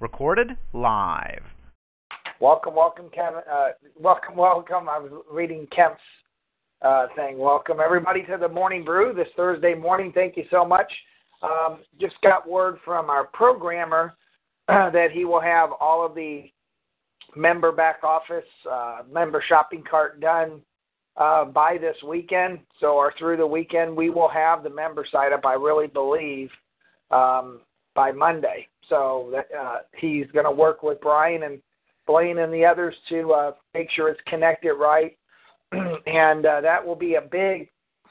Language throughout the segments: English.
Recorded live. Welcome, welcome, Kevin. Uh, welcome, welcome. I was reading Kemp's uh, thing. Welcome, everybody, to the Morning Brew this Thursday morning. Thank you so much. Um, just got word from our programmer uh, that he will have all of the member back office, uh, member shopping cart done uh, by this weekend. So, or through the weekend, we will have the member site up, I really believe, um, by Monday. So, that, uh, he's going to work with Brian and Blaine and the others to uh, make sure it's connected right. and uh, that will be a big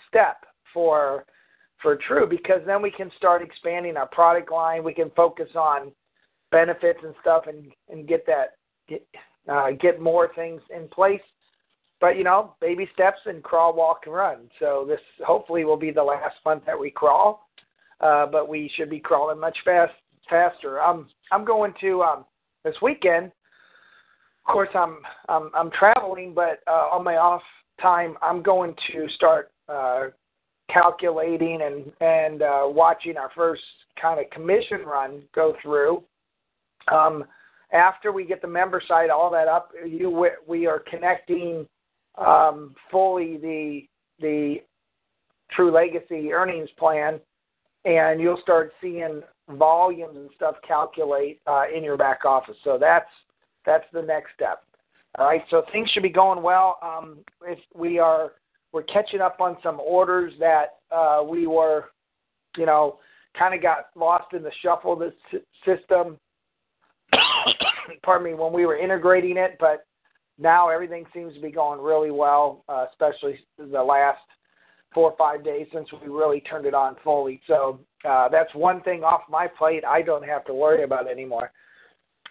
step for for True because then we can start expanding our product line. We can focus on benefits and stuff and and get that get uh, get more things in place. But you know, baby steps and crawl, walk, and run. So this hopefully will be the last month that we crawl, uh, but we should be crawling much fast faster. I'm I'm going to um, this weekend of course, I'm I'm, I'm traveling, but uh, on my off time, I'm going to start uh, calculating and and uh, watching our first kind of commission run go through. Um, after we get the member site all that up, you we are connecting um, fully the the True Legacy earnings plan, and you'll start seeing volumes and stuff calculate uh, in your back office. So that's that's the next step. All right, so things should be going well. Um, if we are we're catching up on some orders that uh, we were, you know, kind of got lost in the shuffle of the system. Pardon me, when we were integrating it, but now everything seems to be going really well, uh, especially the last four or five days since we really turned it on fully. So uh, that's one thing off my plate I don't have to worry about anymore.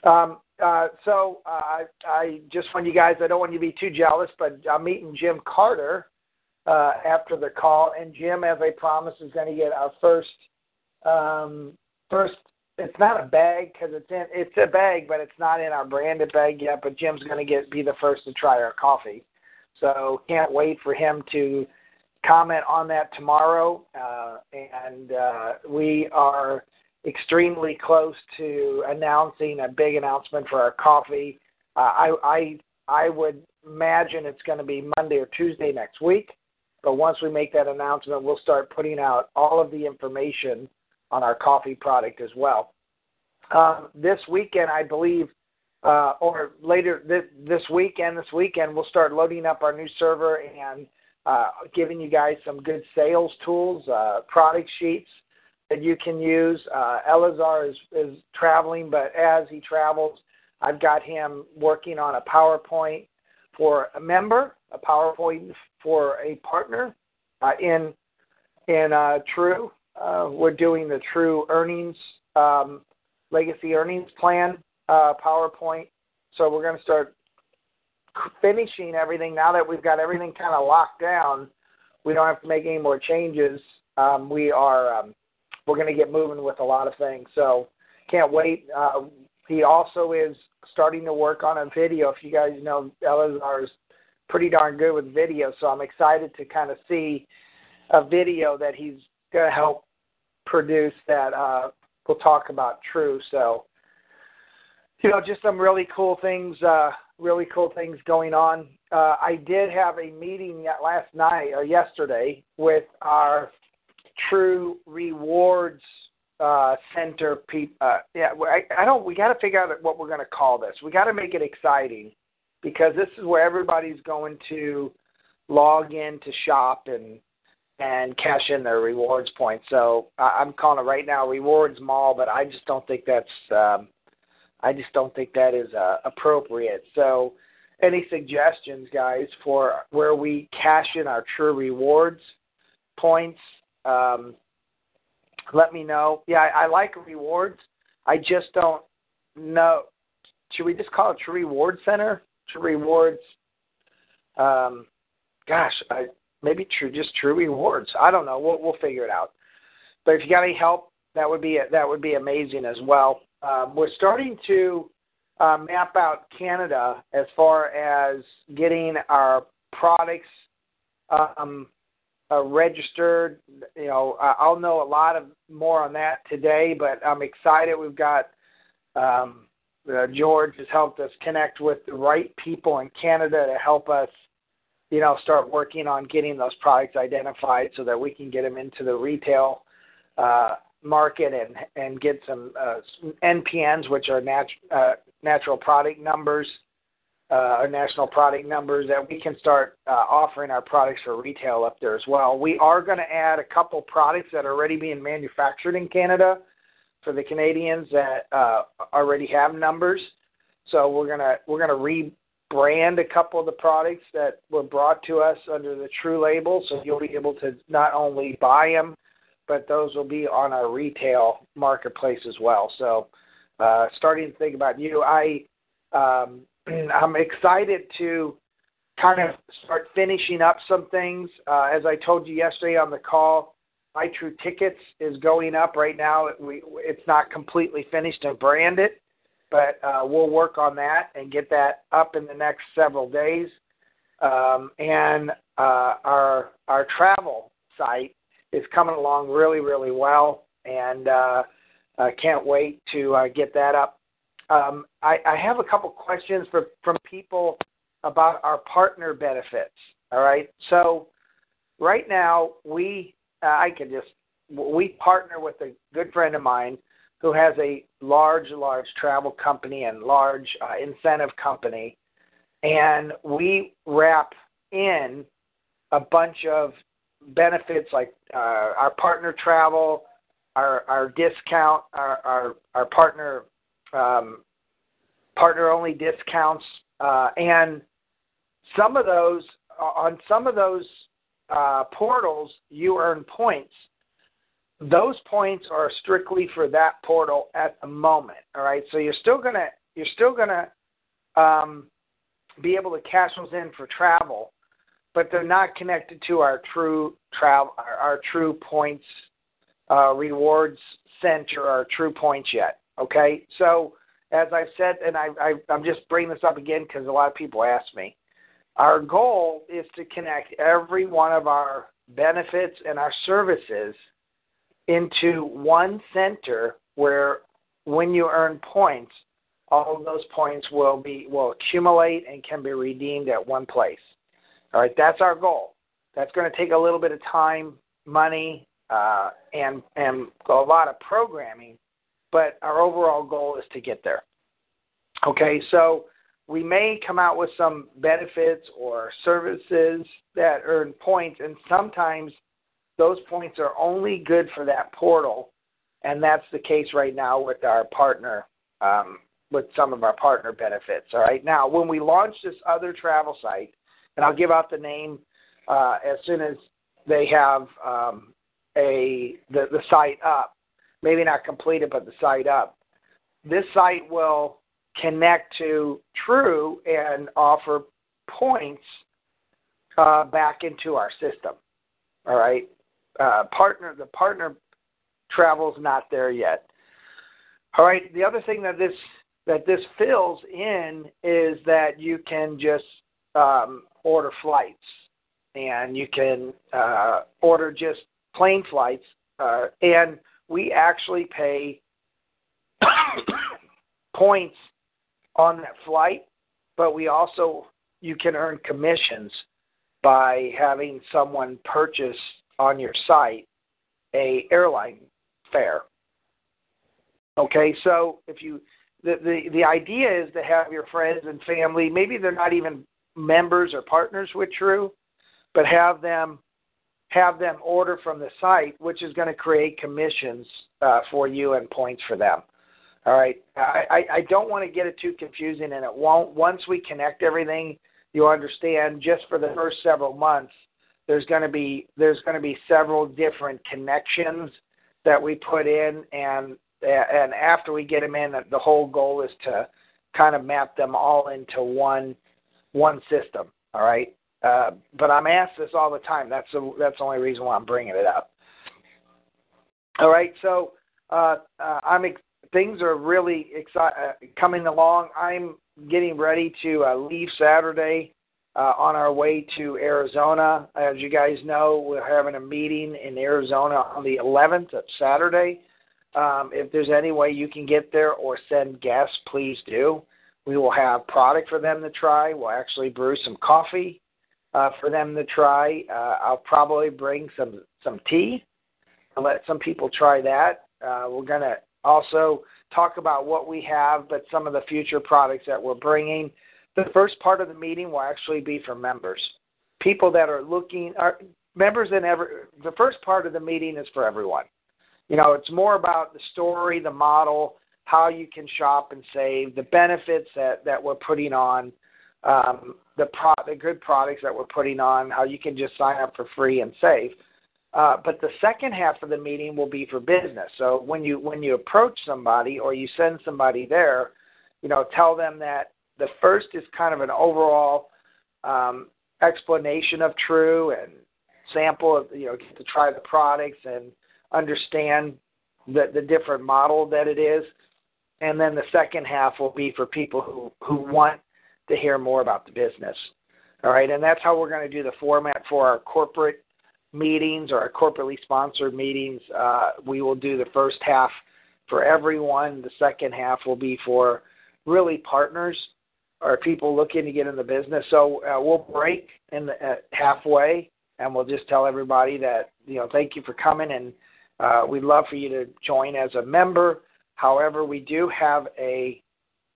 Um, uh, so uh, I, I just want you guys. I don't want you to be too jealous, but I'm meeting Jim Carter uh, after the call, and Jim, as I promised, is going to get our first um, first. It's not a bag because it's in. It's a bag, but it's not in our branded bag yet. But Jim's going to get be the first to try our coffee, so can't wait for him to comment on that tomorrow. Uh, and uh, we are extremely close to announcing a big announcement for our coffee. Uh, I, I I would imagine it's going to be Monday or Tuesday next week. But once we make that announcement, we'll start putting out all of the information on our coffee product as well. Um, this weekend, I believe, uh, or later this, this weekend, this weekend, we'll start loading up our new server and uh, giving you guys some good sales tools, uh, product sheets that you can use. Uh, Elazar is, is traveling, but as he travels, I've got him working on a PowerPoint for a member, a PowerPoint for a partner uh, in in uh, True. Uh, we're doing the True earnings um, legacy earnings plan uh, PowerPoint. So we're going to start finishing everything now that we've got everything kind of locked down. We don't have to make any more changes. Um, we are um, we're going to get moving with a lot of things. So can't wait. Uh, he also is starting to work on a video. If you guys know, Elazar is pretty darn good with video, so I'm excited to kind of see a video that he's going to help produce that uh, we'll talk about True. So, you know, just some really cool things, uh, really cool things going on. Uh, I did have a meeting last night or yesterday with our true rewards uh, center people. Uh, yeah, I, I don't. We got to figure out what we're going to call this. We got to make it exciting because this is where everybody's going to log in to shop and and cash in their rewards points. So I'm calling it right now rewards mall, but I just don't think that's. Um, I just don't think that is uh, appropriate. So, any suggestions, guys, for where we cash in our true rewards points um, let me know. Yeah, I, I like rewards. I just don't know. Should we just call it True Reward Center? True Rewards. Um, gosh, I, maybe true, just True Rewards. I don't know. We'll we'll figure it out. But if you got any help, that would be that would be amazing as well. Um, we're starting to uh, map out Canada as far as getting our products um, uh, registered. You know, I'll know a lot of more on that today, but I'm excited. We've got Um, uh, George has helped us connect with the right people in Canada to help us, you know, start working on getting those products identified so that we can get them into the retail uh, market and and get some uh, NPNs, which are nat- uh, natural product numbers, uh, or national product numbers, that we can start uh, offering our products for retail up there as well. We are going to add a couple products that are already being manufactured in Canada for the Canadians that uh, already have numbers. So we're gonna we're gonna rebrand a couple of the products that were brought to us under the True label, so you'll be able to not only buy them, but those will be on our retail marketplace as well. So uh, starting to think about you, I um, I'm excited to kind of start finishing up some things. Uh, as I told you yesterday on the call, my True Tickets is going up right now. We, it's not completely finished and branded, but uh, we'll work on that and get that up in the next several days. Um, and uh, our our travel site is coming along really really well, and uh, I can't wait to uh, get that up. Um, I, I have a couple questions for from people about our partner benefits. All right, so right now we uh, I could just we partner with a good friend of mine who has a large, large travel company and large uh, incentive company, and we wrap in a bunch of benefits like uh, our partner travel, our our discount, our our, our partner um, partner only discounts, uh, and some of those on some of those uh, portals, you earn points. Those points are strictly for that portal at the moment. All right, so you're still gonna you're still gonna um, be able to cash those in for travel, but they're not connected to our true travel our, our true points uh, rewards center or true points yet. Okay, so as I've said, and I, I I'm just bringing this up again because a lot of people ask me. Our goal is to connect every one of our benefits and our services into one center where when you earn points, all of those points will be will accumulate and can be redeemed at one place. All right, that's our goal. That's going to take a little bit of time, money, uh, and and a lot of programming, but our overall goal is to get there. Okay, so we may come out with some benefits or services that earn points, and sometimes those points are only good for that portal, and that's the case right now with our partner, um, with some of our partner benefits. All right, now when we launch this other travel site, and I'll give out the name uh, as soon as they have um, a the, the site up, maybe not completed, but the site up. This site will connect to True and offer points uh, back into our system. All right, uh, partner the partner travel's not there yet. All right, the other thing that this that this fills in is that you can just um, order flights and you can uh, order just plane flights, uh, and we actually pay points on that flight, but we also you can earn commissions by having someone purchase on your site a airline fare. Okay, so if you the, the the idea is to have your friends and family, maybe they're not even members or partners with True, but have them have them order from the site, which is going to create commissions uh, for you and points for them. All right. I, I don't want to get it too confusing, and it won't. Once we connect everything, you'll understand. Just for the first several months, there's going to be there's going to be several different connections that we put in, and and after we get them in, the whole goal is to kind of map them all into one one system. All right. Uh, but I'm asked this all the time. That's the that's the only reason why I'm bringing it up. All right. So uh, uh, I'm ex- things are really exci- uh, coming along. I'm getting ready to uh, leave Saturday uh, on our way to Arizona. As you guys know, we're having a meeting in Arizona on the 11th of Saturday. Um, if there's any way you can get there or send guests, please do. We will have product for them to try. We'll actually brew some coffee uh, for them to try. Uh, I'll probably bring some some tea and let some people try that. Uh, we're going to also talk about what we have, but some of the future products that we're bringing. The first part of the meeting will actually be for members, people that are looking are members in every. The first part of the meeting is for everyone. You know, it's more about the story, the model, how you can shop and save, the benefits that that we're putting on, um, the pro the good products that we're putting on, how you can just sign up for free and save. Uh, but the second half of the meeting will be for business. So when you when you approach somebody or you send somebody there, you know, tell them that the first is kind of an overall um, explanation of True and sample of you know get to try the products and understand the the different model that it is. And then the second half will be for people who who want to hear more about the business. All right, and that's how we're going to do the format for our corporate meetings or our corporately sponsored meetings. Uh, we will do the first half for everyone. The second half will be for really partners or people looking to get in the business. So uh, we'll break in the, uh, halfway, and we'll just tell everybody that you know thank you for coming, and uh, we'd love for you to join as a member. However, we do have a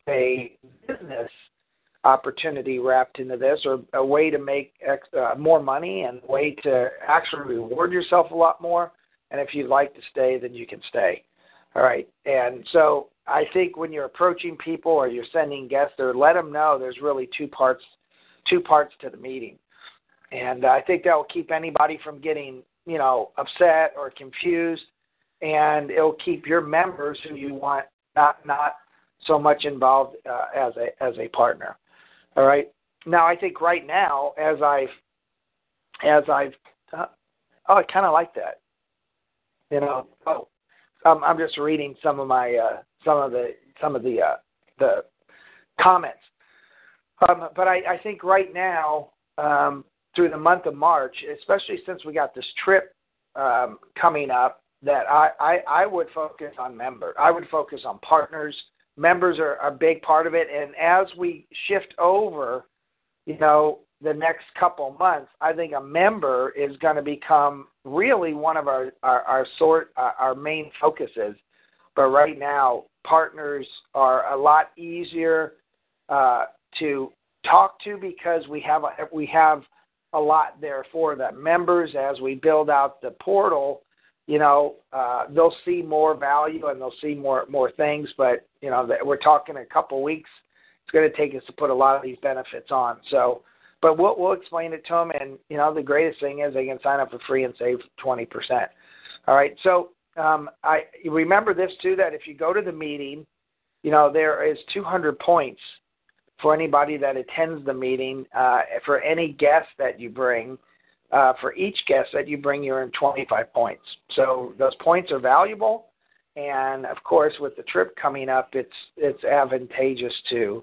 a business opportunity wrapped into this, or a way to make ex, uh, more money and a way to actually reward yourself a lot more. And if you'd like to stay, then you can stay. All right. And so I think when you're approaching people or you're sending guests there, let them know there's really two parts, two parts to the meeting. And I think that will keep anybody from getting, you know, upset or confused, and it'll keep your members who you want not not so much involved uh, as a as a partner. All right. Now I think right now, as I've as I've uh, oh, I kind of like that. You know, oh, um, I'm just reading some of my uh, some of the some of the uh, the comments. Um, but I, I think right now, um, through the month of March, especially since we got this trip um, coming up, that I, I, I would focus on member. I would focus on partners members are a big part of it. And as we shift over, you know, the next couple months, I think a member is going to become really one of our our, our sort our main focuses. But right now, partners are a lot easier uh, to talk to because we have a, we have a lot there for them. Members, as we build out the portal, you know, uh, they'll see more value and they'll see more more things. But you know, we're talking a couple weeks. It's going to take us to put a lot of these benefits on. So, but we'll we'll explain it to them. And you know, the greatest thing is they can sign up for free and save twenty percent. All right. So um, I remember this too that if you go to the meeting, you know, there is 200 points for anybody that attends the meeting. Uh, for any guest that you bring uh, for each guest that you bring, you earn 25 points. So those points are valuable, and of course, with the trip coming up, it's it's advantageous to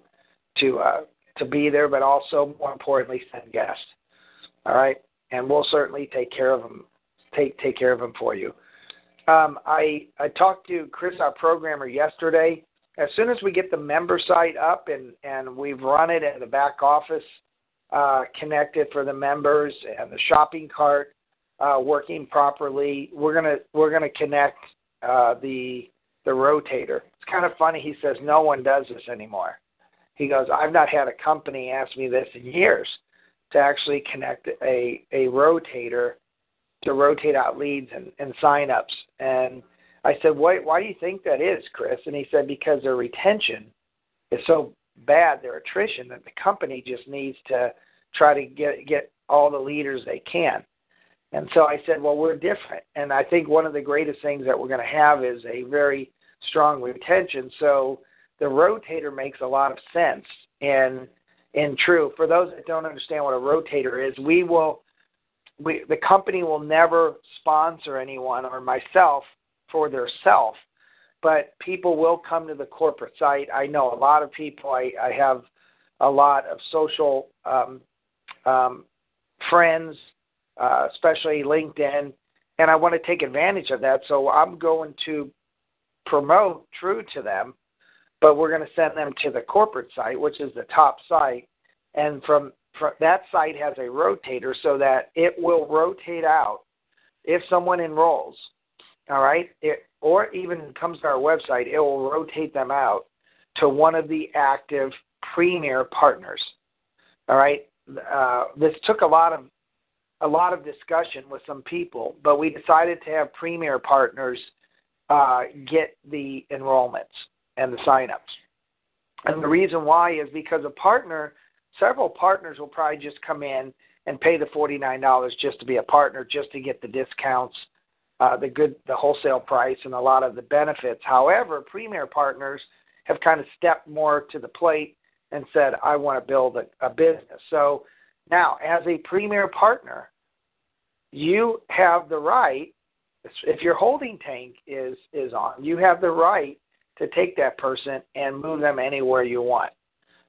to uh, to be there, but also more importantly, send guests. All right, and we'll certainly take care of them. Take take care of them for you. Um, I I talked to Chris, our programmer, yesterday. As soon as we get the member site up and and we've run it in the back office uh, connected for the members and the shopping cart uh, working properly. We're gonna we're gonna connect uh, the the rotator. It's kind of funny. He says no one does this anymore. He goes, I've not had a company ask me this in years to actually connect a a rotator to rotate out leads and, and signups. And I said, why why do you think that is, Chris? And he said because their retention is so bad their attrition that the company just needs to try to get get all the leaders they can. And so I said, well, we're different. And I think one of the greatest things that we're going to have is a very strong retention. So the rotator makes a lot of sense. And and true for those that don't understand what a rotator is, we will we the company will never sponsor anyone or myself for their self but people will come to the corporate site. I know a lot of people. I, I have a lot of social um, um, friends, uh, especially LinkedIn, and I want to take advantage of that. So I'm going to promote True to them, but we're going to send them to the corporate site, which is the top site, and from, from that site has a rotator so that it will rotate out if someone enrolls. All right, it, or even comes to our website, it will rotate them out to one of the active premier partners. All right, uh, this took a lot of a lot of discussion with some people, but we decided to have premier partners uh, get the enrollments and the signups. And the reason why is because a partner, several partners will probably just come in and pay the $49 just to be a partner, just to get the discounts, uh, the good, the wholesale price, and a lot of the benefits. However, premier partners have kind of stepped more to the plate and said, I want to build a, a business. So now, as a premier partner, you have the right, if your holding tank is, is on, you have the right to take that person and move them anywhere you want.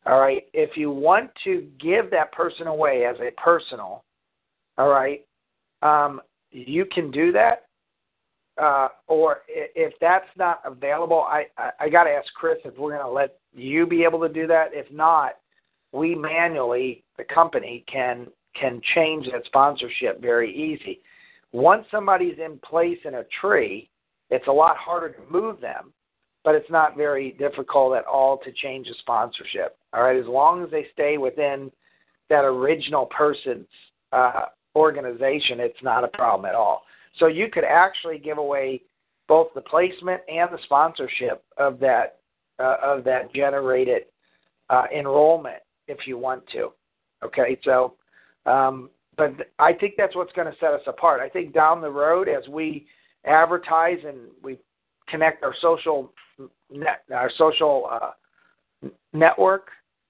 All right. If you want to give that person away as a personal, all right, um, you can do that. Uh, or if that's not available, I, I, I got to ask Chris if we're going to let you be able to do that. If not, we manually, the company can can change that sponsorship very easy. Once somebody's in place in a tree, it's a lot harder to move them, but it's not very difficult at all to change a sponsorship. All right, as long as they stay within that original person's uh, organization, it's not a problem at all. So you could actually give away both the placement and the sponsorship of that uh, of that generated uh, enrollment if you want to. Okay, so um, but I think that's what's going to set us apart. I think down the road as we advertise and we connect our social net, our social uh, network,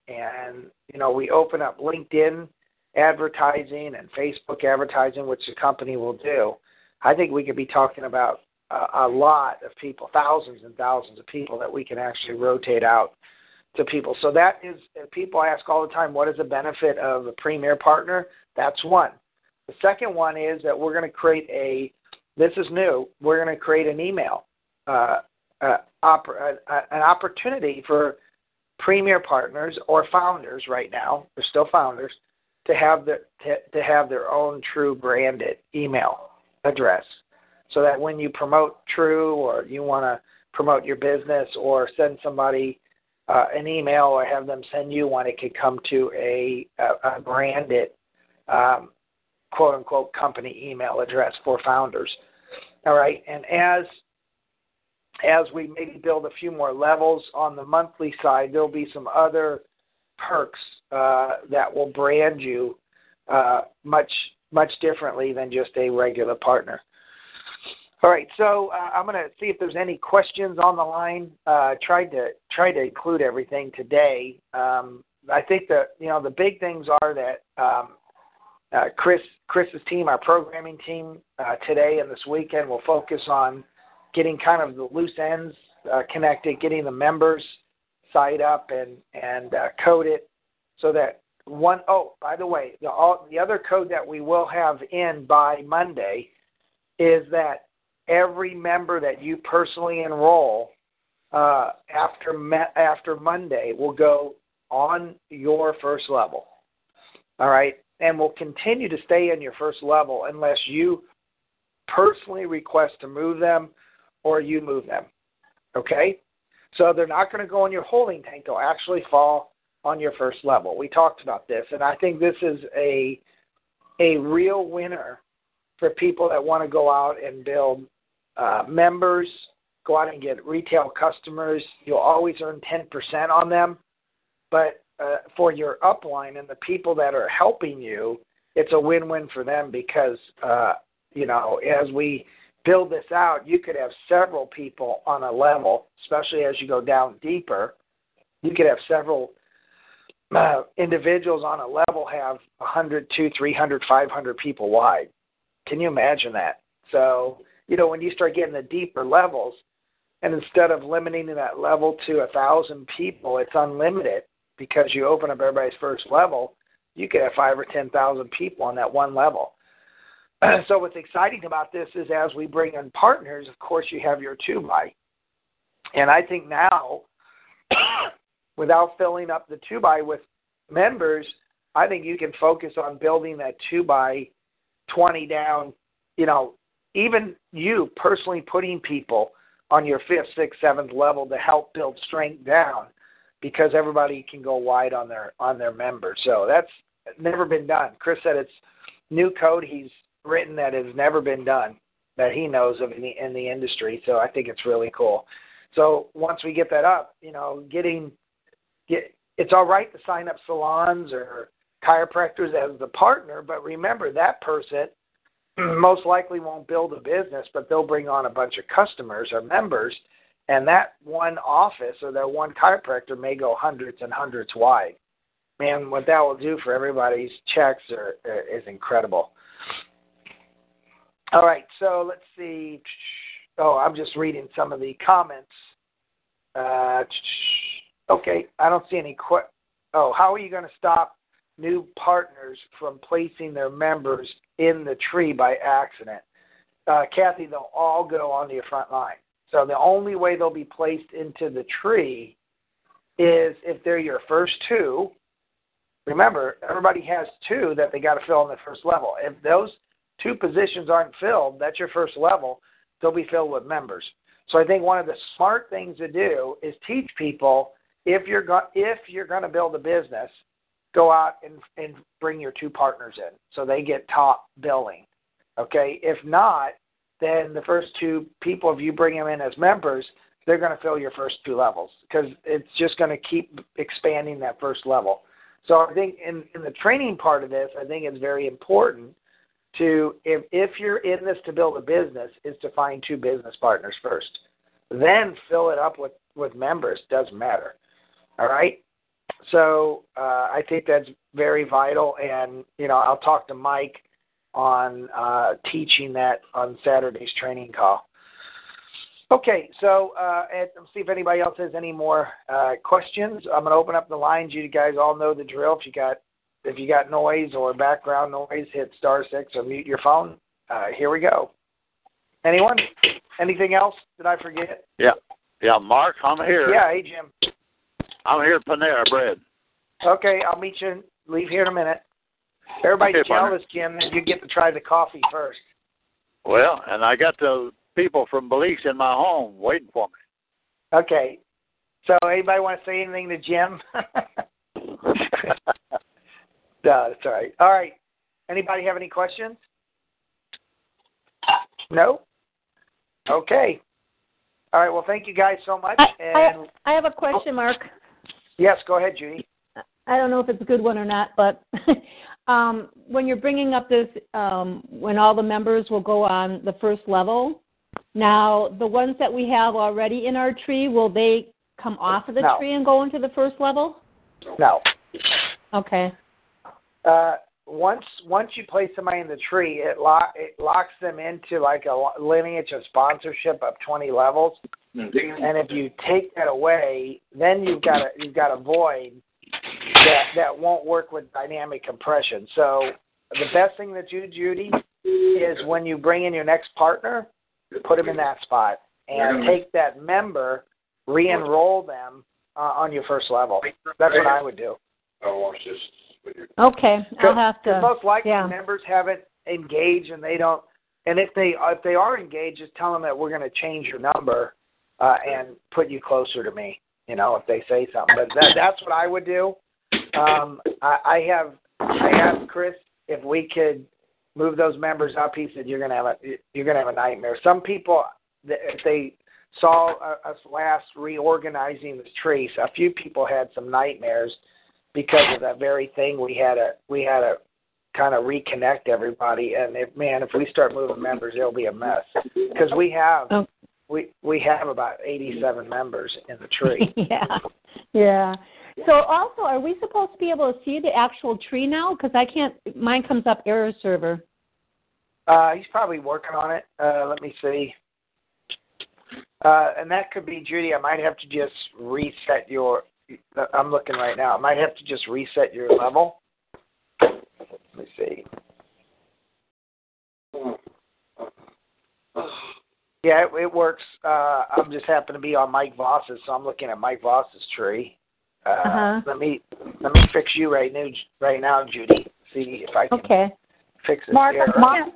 and you know we open up LinkedIn advertising and Facebook advertising, which the company will do. I think we could be talking about a, a lot of people, thousands and thousands of people that we can actually rotate out to people. So that is, people ask all the time, what is the benefit of a premier partner? That's one. The second one is that we're going to create a, this is new, we're going to create an email, uh, uh, op- uh, an opportunity for premier partners or founders right now, they're still founders, to have, the, to, to have their own true branded email address so that when you promote True or you want to promote your business or send somebody uh, an email or have them send you one, it could come to a, a, a branded um, quote unquote company email address for founders. All right, and as as we maybe build a few more levels on the monthly side, there'll be some other perks uh, that will brand you uh, much much differently than just a regular partner. All right, so uh, I'm going to see if there's any questions on the line. Uh, tried to try to include everything today. Um, I think that you know the big things are that um, uh, Chris Chris's team, our programming team, uh, today and this weekend will focus on getting kind of the loose ends uh, connected, getting the members side up and and uh, code it so that one oh by the way the all, the other code that we will have in by Monday is that every member that you personally enroll uh, after after Monday will go on your first level. All right, and will continue to stay in your first level unless you personally request to move them or you move them. Okay, so they're not going to go in your holding tank; they'll actually fall on your first level. We talked about this, and I think this is a a real winner for people that want to go out and build uh, members, go out and get retail customers. You'll always earn 10% on them. But uh, for your upline and the people that are helping you, it's a win win for them because, uh, you know, as we build this out, you could have several people on a level, especially as you go down deeper. You could have several uh, individuals on a level have 100, 200, 300, 500 people wide. Can you imagine that? So you know, when you start getting the deeper levels, and instead of limiting that level to a thousand people, it's unlimited because you open up everybody's first level. You could have five or ten thousand people on that one level. so what's exciting about this is as we bring in partners, of course, you have your two by. And I think now, without filling up the two by with members, I think you can focus on building that two by 20 down, you know, even you personally putting people on your fifth, sixth, seventh level to help build strength down because everybody can go wide on their on their members. So that's never been done. Chris said it's new code he's written that has never been done that he knows of in the in the industry. So I think it's really cool. So once we get that up, you know, getting get it's all right to sign up salons or chiropractors as the partner, but remember that person most likely won't build a business, but they'll bring on a bunch of customers or members, and that one office or that one chiropractor may go hundreds and hundreds wide. Man, what that will do for everybody's checks are, is incredible. All right, so let's see. Oh, I'm just reading some of the comments. Uh, okay, I don't see any. Qu- oh, how are you going to stop new partners from placing their members in the tree by accident. Uh, Kathy, they'll all go onto your front line. So the only way they'll be placed into the tree is if they're your first two. Remember, everybody has two that they got to fill on the first level. If those two positions aren't filled, that's your first level. They'll be filled with members. So I think one of the smart things to do is teach people if you're go- if you're going to build a business, go out and, and bring your two partners in so they get top billing. Okay, if not, then the first two people, if you bring them in as members, they're going to fill your first two levels because it's just going to keep expanding that first level. So I think in, in the training part of this, I think it's very important to if if you're in this to build a business, is to find two business partners first, then fill it up with with members. Doesn't matter. All right. So uh, I think that's very vital, and you know I'll talk to Mike on uh, teaching that on Saturday's training call. Okay, so uh, and let's see if anybody else has any more uh, questions. I'm going to open up the lines. You guys all know the drill. If you got if you got noise or background noise, hit star six or mute your phone. Uh, here we go. Anyone? Anything else? Did I forget? Yeah, yeah. Mark, I'm here. Yeah. Hey, Jim. I'm here at Panera Bread. Okay, I'll meet you. Leave here in a minute. Everybody's Okay, partner. jealous, Jim, that you get to try the coffee first. Well, and I got the people from Belize in my home waiting for me. Okay. So, anybody want to say anything to Jim? no, that's all right. All right. Anybody have any questions? No. Okay. All right. Well, thank you guys so much. I, and I, I have a question, oh. Mark. Yes, go ahead, Judy. I don't know if it's a good one or not, but um, when you're bringing up this, um, when all the members will go on the first level, now the ones that we have already in our tree, will they come off of the No. tree and go into the first level? No. Okay. Uh, once once you place somebody in the tree, it lock it locks them into like a lineage of sponsorship of twenty levels. And if you take that away, then you've got a you've got a void that that won't work with dynamic compression. So the best thing to do, Judy, is when you bring in your next partner, put them in that spot and take that member, re-enroll them uh, on your first level. That's what I would do. Okay. I'll have to. most likely yeah. members haven't engaged and they don't. And if they if they are engaged, just tell them that we're going to change your number uh, and put you closer to me. You know, if they say something. But that that's what I would do. Um, I, I have I asked Chris if we could move those members up. He said you're going to have a you're going to have a nightmare. Some people that- if they saw uh, us last reorganizing the tree, so a few people had some nightmares because of that very thing. We had a we had a kind of reconnect everybody, and if man, if we start moving members, it'll be a mess because we have Oh. we we have about eighty seven members in the tree. yeah. Yeah. So also, are we supposed to be able to see the actual tree now? Because I can't. Mine comes up error server. Uh, he's probably working on it. Uh, let me see. Uh, and that could be Judy. I might have to just reset your. I'm looking right now. I might have to just reset your level. Let me see. Yeah, it, it works. Uh, I'm just happen to be on Mike Voss's, so I'm looking at Mike Voss's tree. Uh, Uh-huh. Let me let me fix you right now, right now, Judy. See if I can Okay. fix this Mark, here. Mark,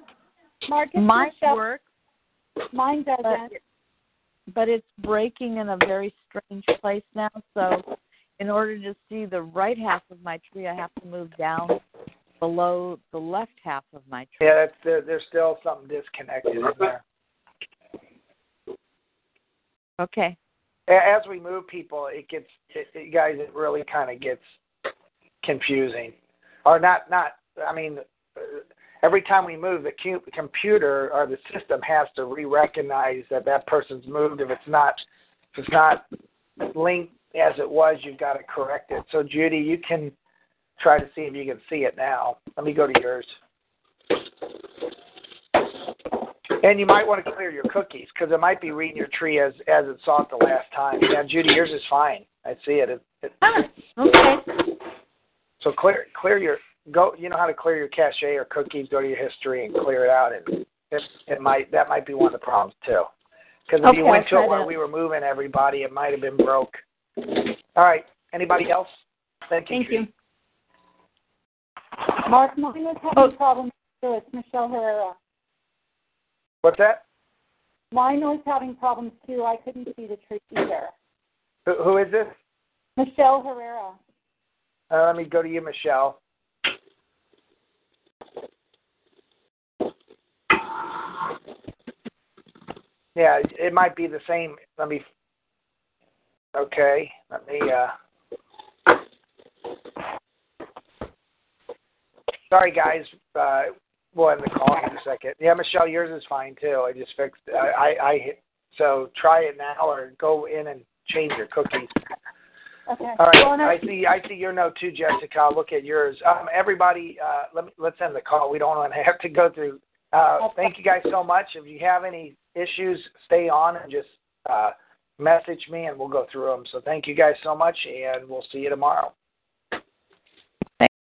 Mark, if Mine your works, mine doesn't. but it's breaking in a very strange place now. So, in order to see the right half of my tree, I have to move down below the left half of my tree. Yeah, that's there, there's still something disconnected in there. Okay. As we move people, it gets it, it, guys. It really kind of gets confusing, or not. Not. I mean, every time we move, the cu- computer or the system has to re-recognize that that person's moved. If it's not, if it's not linked as it was, you've got to correct it. So, Judy, you can try to see if you can see it now. Let me go to yours. And you might want to clear your cookies because it might be reading your tree as as it saw it the last time. Yeah, Judy, yours is fine. I see it. it, it Ah, okay. so clear clear your go. You know how to clear your cache or cookies. Go to your history and clear it out. And it it might that might be one of the problems too. Because if Okay, you went to it while we were moving everybody, it might have been broke. All right. Anybody else? Thank you. Thank you. Mark, mine was having Oh. problems too. It's Michelle Herrera. What's that? Mine was having problems too. I couldn't see the tree either. Who, who is this? Michelle Herrera. Uh, let me go to you, Michelle. Yeah, it might be the same. Let me. Okay, let me. uh Sorry, guys. Uh, we'll end the call in a second. Yeah, Michelle, yours is fine too. I just fixed. I, I, I hit. So try it now, or go in and change your cookies. Okay. All right. Well, I see. I see your note too, Jessica. I'll look at yours. Um, everybody, uh, let me let's end the call. We don't want to have to go through. Uh, thank you guys so much. If you have any issues, stay on and just uh, message me, and we'll go through them. So thank you guys so much, and we'll see you tomorrow.